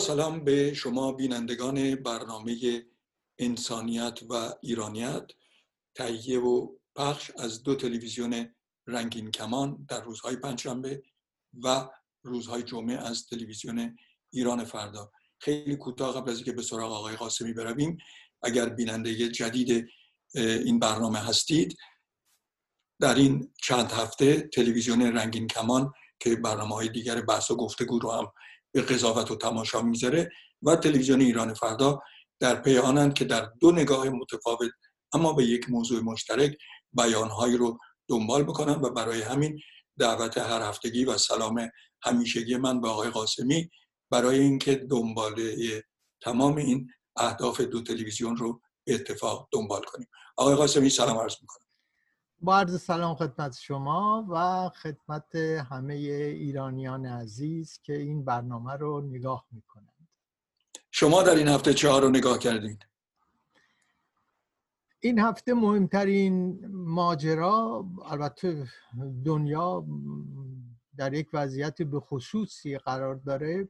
سلام به شما بینندگان برنامه انسانیت و ایرانیت. تهیه و پخش از دو تلویزیون رنگین کمان در روزهای پنجشنبه و روزهای جمعه از تلویزیون ایران فردا. خیلی کوتاه قبل از اینکه به سراغ آقای قاسمی برویم اگر بیننده جدید این برنامه هستید در این چند هفته تلویزیون رنگین کمان که برنامه های دیگر بحث و گفتگو رو هم به قضاوت و تماشا می‌ذاره و تلویزیون ایران فردا در پی آنند که در دو نگاه متفاوت اما به یک موضوع مشترک بیانهایی رو دنبال بکنن و برای همین دعوت هر هفتگی و سلام همیشگی من به آقای قاسمی برای اینکه دنباله تمام این اهداف دو تلویزیون رو به اتفاق دنبال کنیم. آقای قاسمی سلام عرض می‌کنم. با عرض سلام خدمت شما و خدمت همه ایرانیان عزیز که این برنامه رو نگاه می‌کنند شما در این هفته چه رو نگاه کردید؟ این هفته مهمترین ماجرا البته دنیا در یک وضعیت به خصوصی قرار داره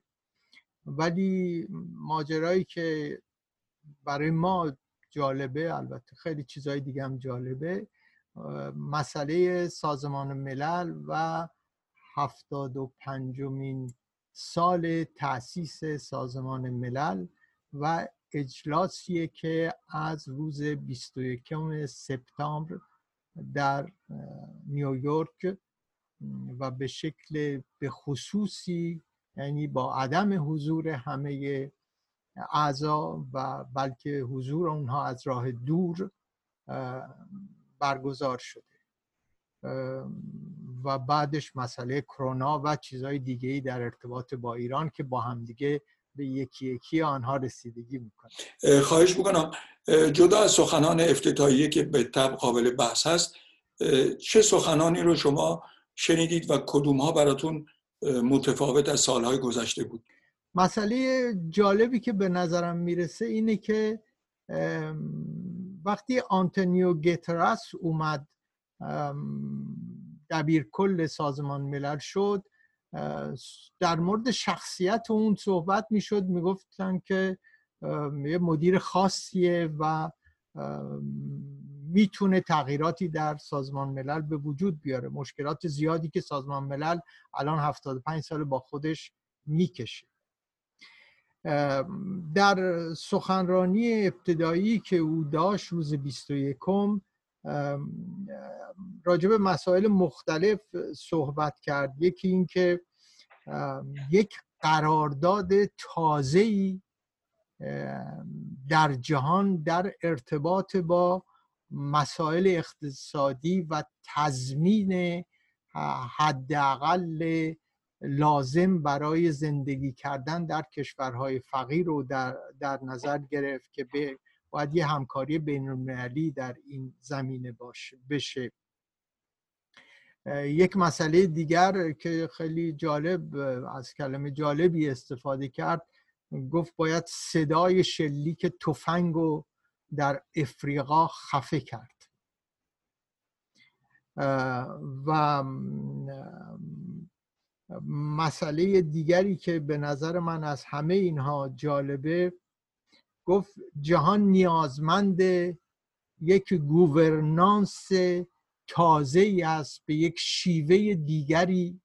ولی ماجرایی که برای ما جالبه البته خیلی چیزهای دیگه هم جالبه مسئله سازمان ملل و هفتاد و پنجمین سال تأسیس سازمان ملل و اجلاسیه که از روز 21 سپتامبر در نیویورک و به شکل به خصوصی یعنی با عدم حضور همه اعضا و بلکه حضور اونها از راه دور برگزار شده. و بعدش مسئله کرونا و چیزهای دیگه ای در ارتباط با ایران که با همدیگه به یکی یکی آنها رسیدگی می‌کنه. خواهش می‌کنم. جدا از سخنان افتتاحیه که به طب قابل بحث هست چه سخنانی رو شما شنیدید و کدوم ها براتون متفاوت از سالهای گذشته بود؟ مسئله جالبی که به نظرم می‌رسه اینه که وقتی آنتونیو گترس اومد دبیر کل سازمان ملل شد در مورد شخصیت اون صحبت می‌شد می‌گفتن که یه مدیر خاصیه و می‌تونه تغییراتی در سازمان ملل به وجود بیاره. مشکلات زیادی که سازمان ملل الان 75 سال با خودش می‌کشه. در سخنرانی ابتدایی که او داشت روز 21 راجع به مسائل مختلف صحبت کرد. یکی اینکه یک قرارداد تازه‌ای در جهان در ارتباط با مسائل اقتصادی و تضمین حداقل لازم برای زندگی کردن در کشورهای فقیر رو در, در نظر گرفت که باید یه همکاری بین المللی در این زمینه باشه بشه. یک مسئله دیگر که خیلی جالب از کلمه جالبی استفاده کرد گفت باید صدای شلیک تفنگ رو در افریقا خفه کرد. و مسئله دیگری که به نظر من از همه اینها جالبه گفت جهان نیازمند یک گوورنانس تازه ای است به یک شیوه دیگری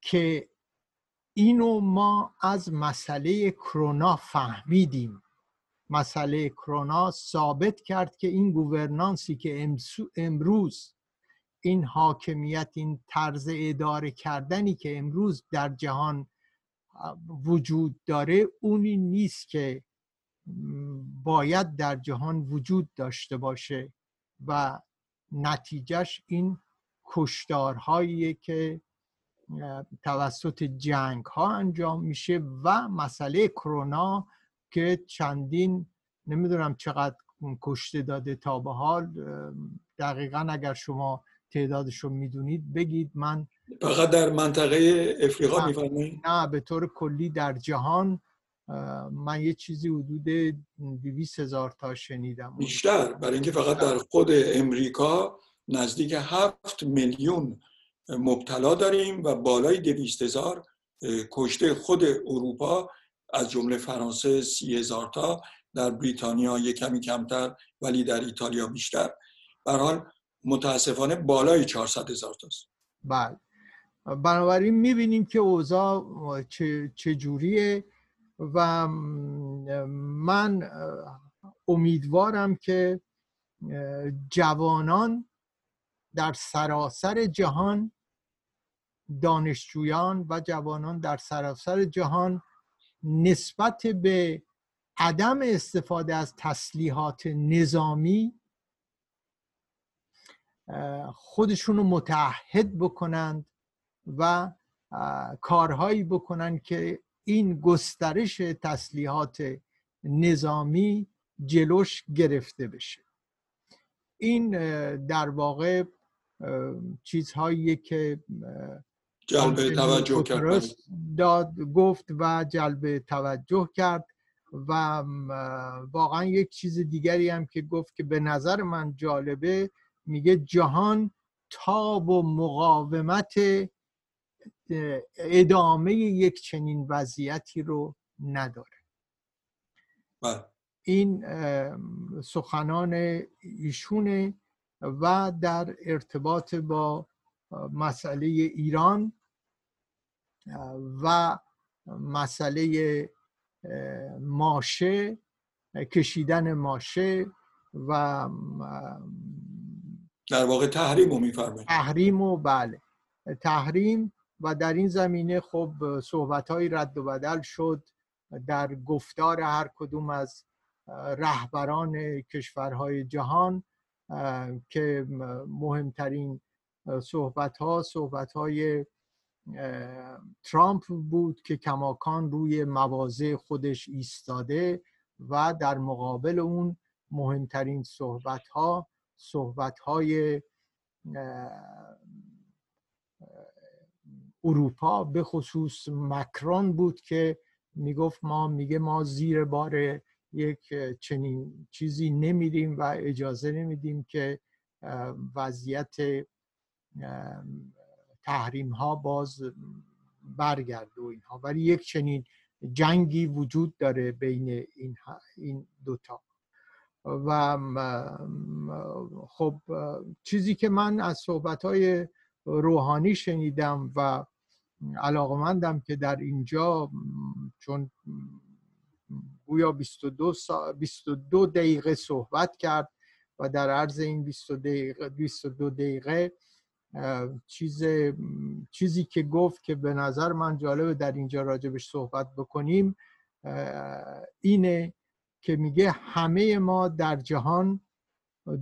که اینو ما از مسئله کرونا فهمیدیم. مسئله کرونا ثابت کرد که این گوورنانسی که امروز این حاکمیت این طرز اداره کردنی که امروز در جهان وجود داره اونی نیست که باید در جهان وجود داشته باشه و نتیجهش این کشتارهایی که توسط جنگ ها انجام میشه و مسئله کرونا که چندین نمی‌دونم چقدر کشته داده تا به حال دقیقا اگر شما تعدادش رو می‌دونید بگید من فقط در منطقه افریقا میفرمایید؟ نه به طور کلی در جهان من یه چیزی حدود 200 هزار تا شنیدم. بیشتر برای اینکه فقط در خود امریکا نزدیک هفت میلیون مبتلا داریم و بالای دویست هزار کشته خود اروپا از جمله فرانسه سی هزار تا در بریتانیا یک کمی کمتر ولی در ایتالیا بیشتر. حال متاسفانه بالای 400 هزار تاست. بله. بنابراین می‌بینیم که اوضاع چجوریه و من امیدوارم که جوانان در سراسر جهان دانشجویان و جوانان در سراسر جهان نسبت به عدم استفاده از تسلیحات نظامی خودشون رو متحد بکنند و کارهایی بکنند که این گسترش تسلیحات نظامی جلوش گرفته بشه. این در واقع چیزهایی که جلب توجه کرد. داد گفت و جلب توجه کرد و واقعا یک چیز دیگری هم که گفت که به نظر من جالبه میگه جهان تاب و مقاومت ادامه یک چنین وضعیتی رو نداره بله. این سخنان ایشونه و در ارتباط با مسئله ایران و مسئله ماشه کشیدن ماشه و در واقع تحریم رو میفرمایید. تحریم و بله. تحریم و در این زمینه خب صحبت های رد و بدل شد در گفتار هر کدوم از رهبران کشورهای جهان که مهمترین صحبت ها صحبت های ترامپ بود که کماکان روی مواضع خودش ایستاده و در مقابل اون مهمترین صحبت ها صحبت های اروپا به خصوص مکرون بود که می‌گفت ما میگه ما زیر بار یک چنین چیزی نمیدیم و اجازه نمیدیم که وضعیت تحریم ها باز برگرده و اینها. ولی یک چنین جنگی وجود داره بین این, این دوتا. و خب چیزی که من از صحبت های روحانی شنیدم و علاقمندم که در اینجا چون گویا 22, سا... 22 دقیقه صحبت کرد و در عرض این 22 دقیقه, 22 دقیقه چیز چیزی که گفت که به نظر من جالبه در اینجا راجبش صحبت بکنیم اینه که میگه همه ما در جهان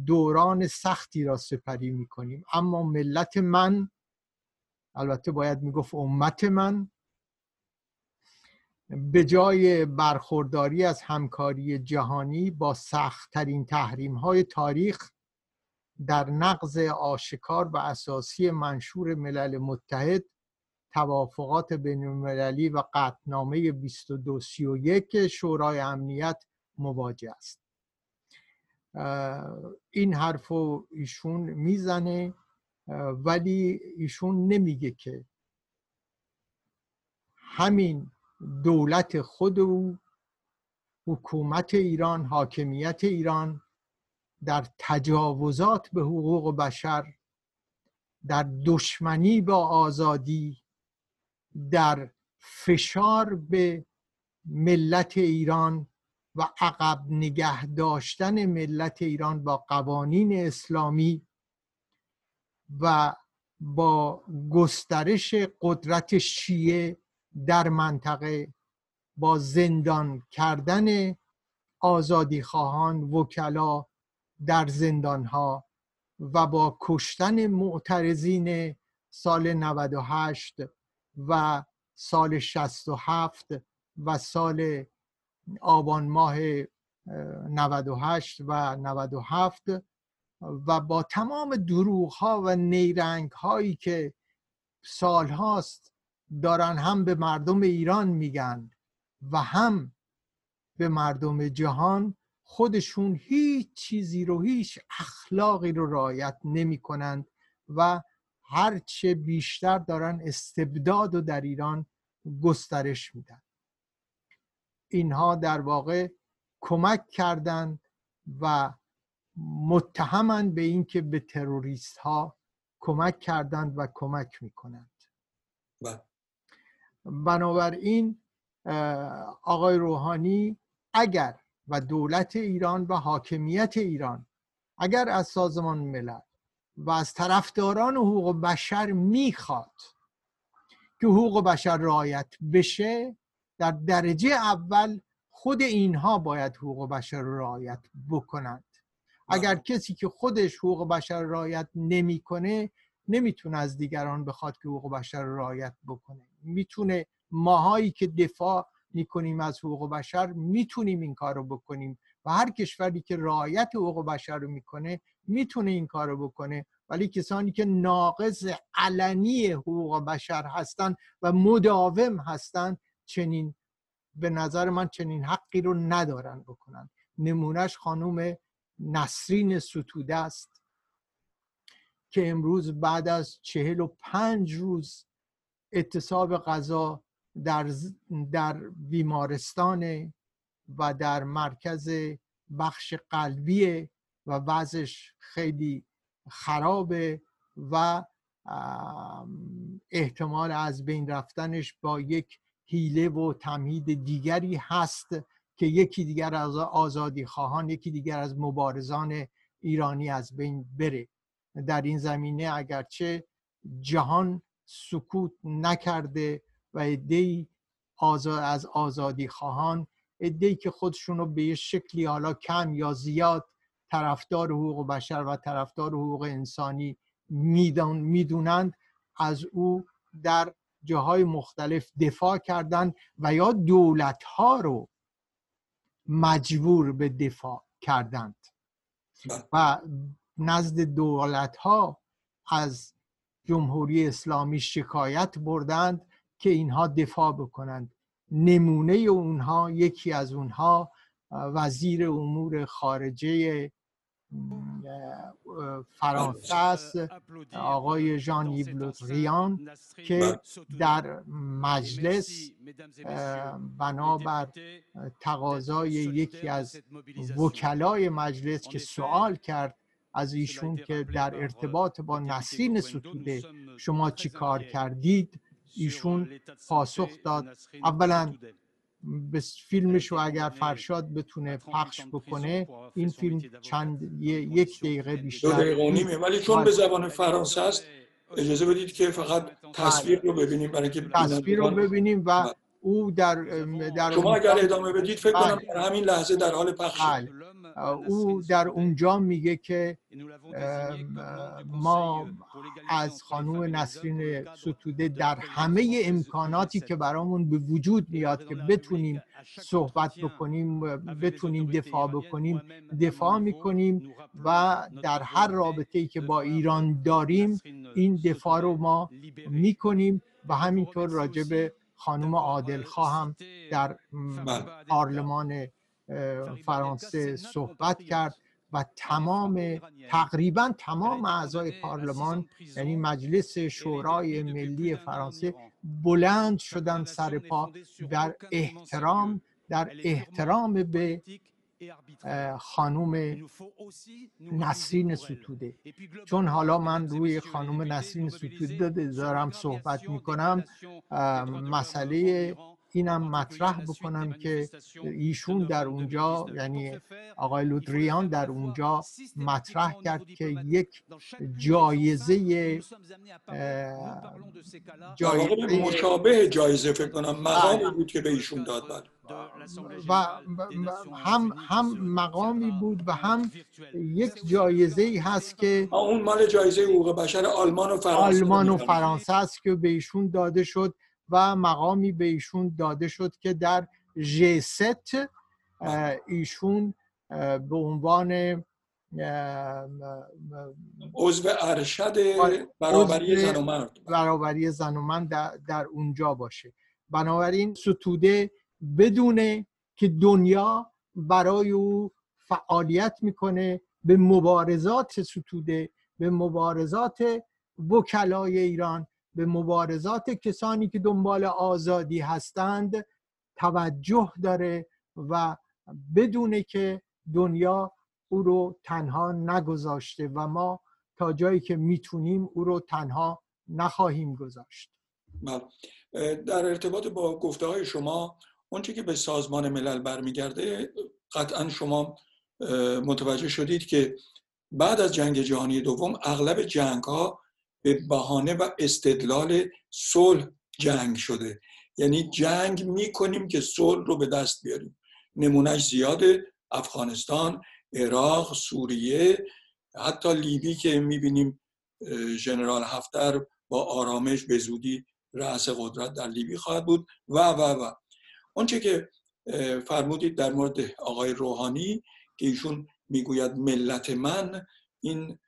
دوران سختی را سپری می‌کنیم. اما ملت من البته باید می‌گفت امت من به جای برخورداری از همکاری جهانی با سختترین تحریم های تاریخ در نقض آشکار و اساسی منشور ملل متحد توافقات بین المللی و قطنامه 2231 شورای امنیت مواجه است. این حرف ایشون می‌زنه ولی ایشون نمیگه که همین دولت خود او حکومت ایران حاکمیت ایران در تجاوزات به حقوق بشر در دشمنی با آزادی در فشار به ملت ایران و عقب نگه داشتن ملت ایران با قوانین اسلامی و با گسترش قدرت شیعه در منطقه با زندان کردن آزادی خواهان وکلا در زندان ها و با کشتن معترضین سال 98 و سال 67 و سال آبان ماه 98 و 97 و با تمام دروغ ها و نیرنگ هایی که سال هاست دارن هم به مردم ایران میگن و هم به مردم جهان خودشون هیچ چیزی رو هیچ اخلاقی رو رعایت نمی کنند و هرچه بیشتر دارن استبداد و در ایران گسترش میدن. اینها در واقع کمک کردند و متهمند به اینکه به تروریست ها کمک کردند و کمک می‌کنند بله. بنابراین آقای روحانی اگر و دولت ایران و حاکمیت ایران اگر از سازمان ملل و از طرفداران حقوق بشر می‌خواد که حقوق بشر رعایت بشه در درجه اول خود اینها باید حقوق بشر رعایت بکنند. اگر کسی که خودش حقوق بشر رعایت نمی‌کنه نمی‌تونه از دیگران بخواد که حقوق بشر رعایت بکنه. می‌تونه ماهایی که دفاع می‌کنیم از حقوق بشر می‌تونیم این کار رو بکنیم و هر کشوری که رعایت حقوق بشر رو می‌کنه می‌تونه این کار رو بکنه. ولی کسانی که ناقض علنی حقوق بشر هستند و مداوم هستند چنین به نظر من چنین حقی رو ندارن بکنن. نمونهش خانوم نسرین ستوده است که امروز بعد از چهل و پنج روز اعتصاب غذا در, در بیمارستان و در مرکز بخش قلبی و وضعش خیلی خرابه و احتمال از بین رفتنش با یک حیله و تمهید دیگری هست که یکی دیگر از آزادی خواهان یکی دیگر از مبارزان ایرانی از بین بره. در این زمینه اگرچه جهان سکوت نکرده و ادهی از آزادی خواهان ادهی که خودشون رو به یه شکلی حالا کم یا زیاد طرفدار حقوق بشر و طرفدار حقوق انسانی می‌دونند از او در جاهای مختلف دفاع کردند و یا دولت ها رو مجبور به دفاع کردند بله. و نزد دولت ها از جمهوری اسلامی شکایت بردند که اینها دفاع بکنند نمونه اونها یکی از اونها وزیر امور خارجه فرانسه است آقای ژان ریان که در مجلس بنابر تقاضای یکی از وکلای مجلس که سوال کرد از ایشون که در ارتباط با نسرین ستوده شما چی کار کردید ایشون پاسخ داد اولا به فیلمش رو اگر فرشاد بتونه پخش بکنه این فیلم چند یک دقیقه بیشتر دو دقیقه نیمه. ولی چون به زبان فرانسه است اجازه بدید که فقط تصویر رو ببینیم برای که تصویر رو ببینیم و بله. او در در شما اگر ادامه بدید فکر کنم بله. در همین لحظه در حال پخش بله. او در اونجا میگه که ما از خانوم نسرین ستوده در همه امکاناتی که برامون به وجود میاد که بتونیم صحبت بکنیم بتونیم دفاع بکنیم دفاع می‌کنیم و در هر رابطه ای که با ایران داریم این دفاع رو ما می‌کنیم و همینطور راجع به خانم عادل خواهم در. پارلمان فرانسه صحبت کرد و تمام تقریبا تمام اعضای پارلمان یعنی مجلس شورای ملی فرانسه بلند شدن سر پا در احترام در احترام به خانوم نسرین ستوده چون حالا من روی خانوم نسرین ستوده دارم صحبت می‌کنم مسئله اینم مطرح بکنم که ایشون در اونجا یعنی آقای لودریان در اونجا مطرح کرد که یک جایزه جایزه مشابه جایزه فکر کنم مقامی بود که به ایشون داد. بله. و هم هم مقامی بود و هم یک جایزه ای هست که اون مال جایزه حقوق بشر آلمان و فرانسه آلمان و فرانسه است که به ایشون داده شد. و مقامی به ایشون داده شد که در ژست ایشون به عنوان عضو ارشد برابری زن و مرد. برابری زن و من در, در اونجا باشه. بنابراین ستوده بدونه که دنیا برای او فعالیت می‌کنه به مبارزات ستوده به مبارزات وکلای ایران به مبارزات کسانی که دنبال آزادی هستند توجه داره و بدونه که دنیا او رو تنها نگذاشته و ما تا جایی که می‌تونیم او رو تنها نخواهیم گذاشت بله. در ارتباط با گفته های شما اونچه که به سازمان ملل برمیگرده قطعا شما متوجه شدید که بعد از جنگ جهانی دوم اغلب جنگ ها به بهانه و استدلال صلح جنگ شده. یعنی جنگ می‌کنیم که صلح رو به دست بیاریم. نمونهش زیاده. افغانستان عراق سوریه حتی لیبی که می‌بینیم ژنرال هفتر با آرامش به زودی رأس قدرت در لیبی خواهد بود. و و و. اونچه که فرمودید در مورد آقای روحانی که ایشون می‌گوید ملت من این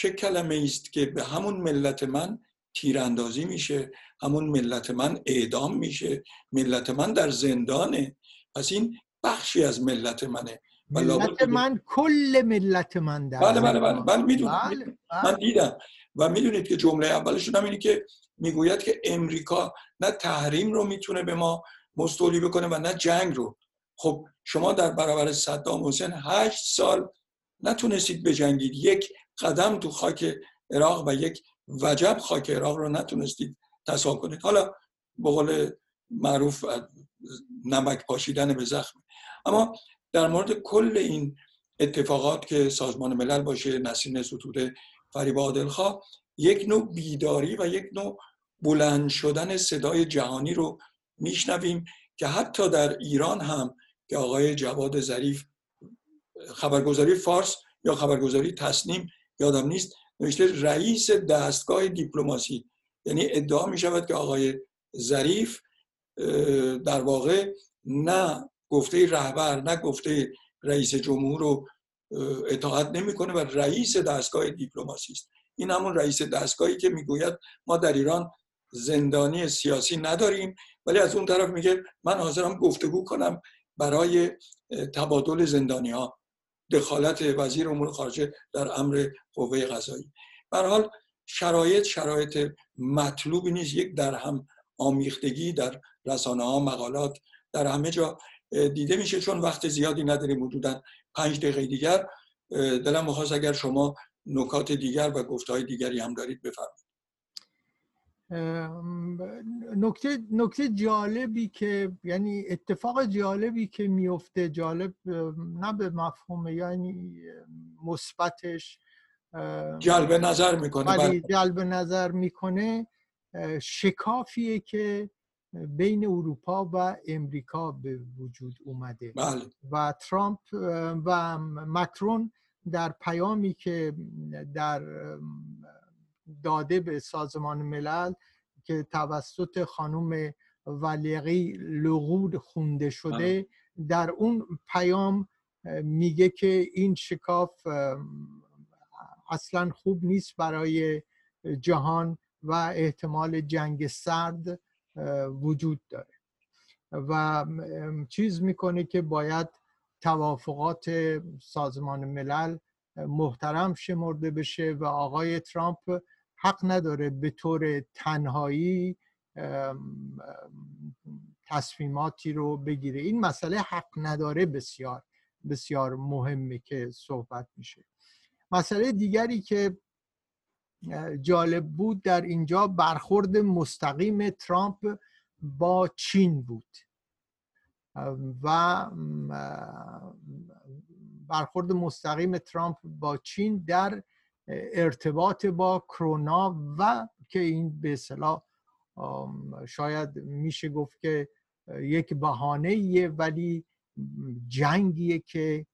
چه کلمه است که به همون ملت من تیراندازی میشه همون ملت من اعدام میشه ملت من در زندانه. پس این بخشی از ملت منه. ملت من کل ملت من در بله بله بله, بله می‌دونم بله، بله. من دیدم. و می‌دونید که جمله اولشون هم اینه که می‌گوید که امریکا نه تحریم رو می‌تونه به ما مستولی بکنه و نه جنگ رو. خب شما در برابر صدام حسین هشت سال نتونستید بجنگید. یک قدم تو خاک عراق و یک وجب خاک عراق رو نتونستید تصاحب کنید. حالا به قول معروف نمک پاشیدن به زخم. اما در مورد کل این اتفاقات که سازمان ملل باشه نسیم ستوده فریب عادلخواه یک نوع بیداری و یک نوع بلند شدن صدای جهانی رو میشنویم که حتی در ایران هم که آقای جواد ظریف خبرگزاری فارس یا خبرگزاری تصنیم یادم نیست نوشته رئیس دستگاه دیپلماسی. یعنی ادعا می شود که آقای ظریف در واقع نه گفته رهبر نه گفته رئیس جمهور رو اطاعت نمی‌کنه و رئیس دستگاه دیپلماسی است. این همون رئیس دستگاهی که می‌گوید ما در ایران زندانی سیاسی نداریم. ولی از اون طرف میگه من حاضرم گفتگو کنم برای تبادل زندانی ها دخالت وزیر امور خارجه در امر قوه قضایی. به حال شرایط شرایط مطلوبی نیست. یک در هم آمیختگی در رسانه ها مقالات در همه جا دیده میشه. چون وقت زیادی نداریم حدودا پنج دقیقه دیگر. دلم می‌خواست اگر شما نکات دیگر و گفته دیگری هم دارید بفرمایید. نکته نکته جالبی که یعنی اتفاق جالبی که میفته جالب نه به مفهوم یعنی مثبتش جلب نظر می‌کنه ولی بله. جلب نظر می‌کنه شکافیه که بین اروپا و امریکا به وجود اومده بله. و ترامپ و مکرون در پیامی که در داده به سازمان ملل که توسط خانم ولیقی لغود خونده شده بله. در اون پیام میگه که این شکاف اصلا خوب نیست برای جهان و احتمال جنگ سرد وجود داره و چیز می‌کنه که باید توافقات سازمان ملل محترم شمرده بشه و آقای ترامپ حق نداره به طور تنهایی تصمیماتی رو بگیره. این مسئله حق نداره بسیار بسیار مهمه که صحبت میشه. مسئله دیگری که جالب بود در اینجا برخورد مستقیم ترامپ با چین بود. و برخورد مستقیم ترامپ با چین در ارتباط با کرونا و که این به اصطلاح شاید میشه گفت که یک بهانه ولی جنگیه که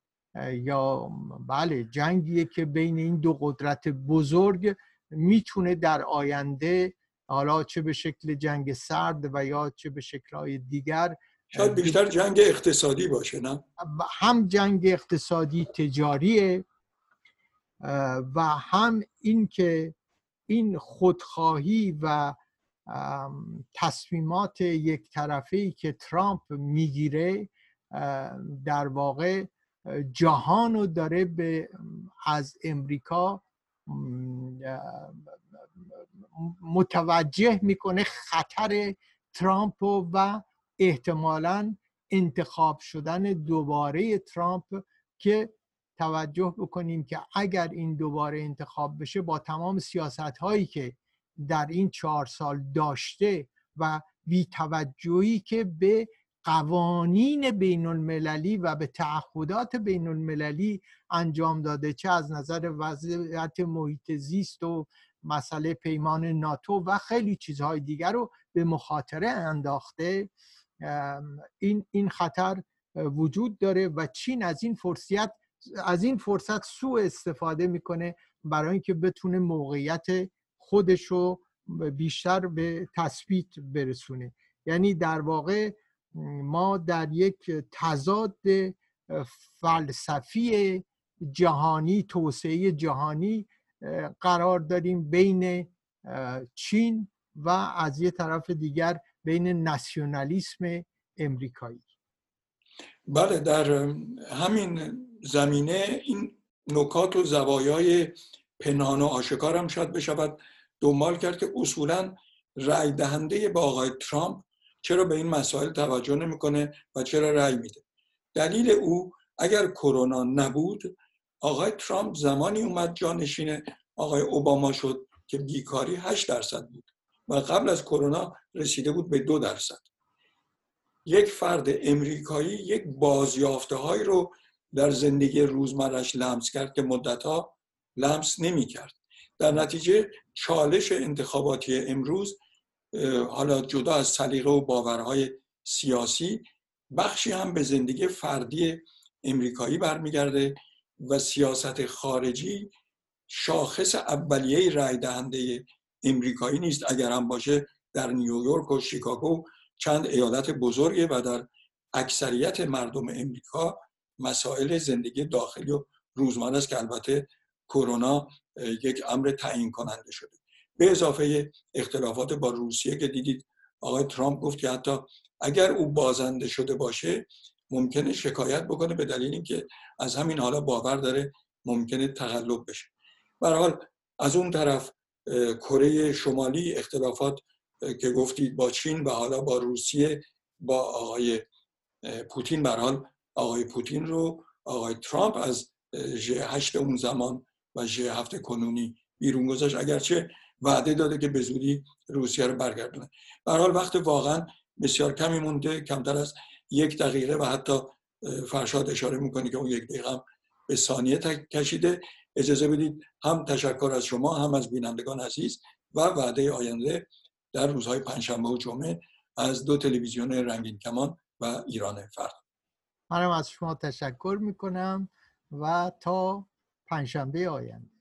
یا بله جنگیه که بین این دو قدرت بزرگ می‌تونه در آینده حالا چه به شکل جنگ سرد و یا چه به شکلهای دیگر شاید بیشتر جنگ اقتصادی باشه نه؟ هم جنگ اقتصادی تجاریه و هم اینکه این خودخواهی و تصمیمات یک طرفه که ترامپ می‌گیره در واقع جهان رو داره به از امریکا متوجه می‌کنه خطر ترامپ و احتمالا انتخاب شدن دوباره ترامپ که توجه بکنیم که اگر این دوباره انتخاب بشه با تمام سیاست هایی که در این چهار سال داشته و بی توجهی که به قوانین بین المللی و به تعهدات بین المللی انجام داده چه از نظر وضعیت محیط زیست و مسئله پیمان ناتو و خیلی چیزهای دیگر رو به مخاطره انداخته این این خطر وجود داره و چین از این فرصت از این فرصت سوء استفاده می‌کنه برای اینکه بتونه موقعیت خودش رو بیشتر به تثبیت برسونه. یعنی در واقع ما در یک تضاد فلسفی جهانی توسعه جهانی قرار داریم بین چین و از یه طرف دیگر بین ناسیونالیسم امریکایی. بله در همین زمینه این نکات و زوایای پنهان و آشکار هم شاید بشود. دنبال کرد که اصولا رأی دهنده با آقای ترامپ چرا به این مسائل توجه نمی‌کنه و چرا رأی میده. دلیل او اگر کرونا نبود آقای ترامپ زمانی اومد جانشین آقای اوباما شد که بیکاری 8 درصد بود و قبل از کرونا رسیده بود به دو درصد. یک فرد امریکایی یک بازیافته هایی رو در زندگی روزمرش لمس کرد که مدتها لمس نمی کرد در نتیجه چالش انتخاباتی امروز حالا جدا از سلیقه و باورهای سیاسی بخشی هم به زندگی فردی امریکایی برمیگرده و سیاست خارجی شاخص اولیه رای دهنده امریکایی نیست. اگر هم باشه در نیویورک و شیکاگو چند ایالت بزرگه و در اکثریت مردم امریکا مسائل زندگی داخلی و روزمره است که البته کرونا یک امر تعیین کننده شده. به اضافه اختلافات با روسیه که دیدید آقای ترامپ گفت که حتی اگر او بازنده شده باشه ممکنه شکایت بکنه به دلیل اینکه از همین حالا باور داره ممکنه تقلب بشه. به حال از اون طرف کره شمالی اختلافات که گفتید با چین و حالا با روسیه با آقای پوتین به حال آقای پوتین رو آقای ترامپ از ژ 8 اون زمان و ژ 7 کنونی بیرون گذاشت. اگرچه وعده داده که به زودی روسیه رو برگردونه. به حال وقت واقعا بسیار کمی مونده کمتر از یک دقیقه و حتی فرشاد اشاره می‌کنه که اون یک دقیقه به ثانیه کشیده. اجازه بدید هم تشکر از شما هم از بینندگان عزیز و وعده آینده در روزهای پنجشنبه و جمعه از دو تلویزیون رنگین کمان و ایران فردا منم از شما تشکر می‌کنم و تا پنجشنبه آینده.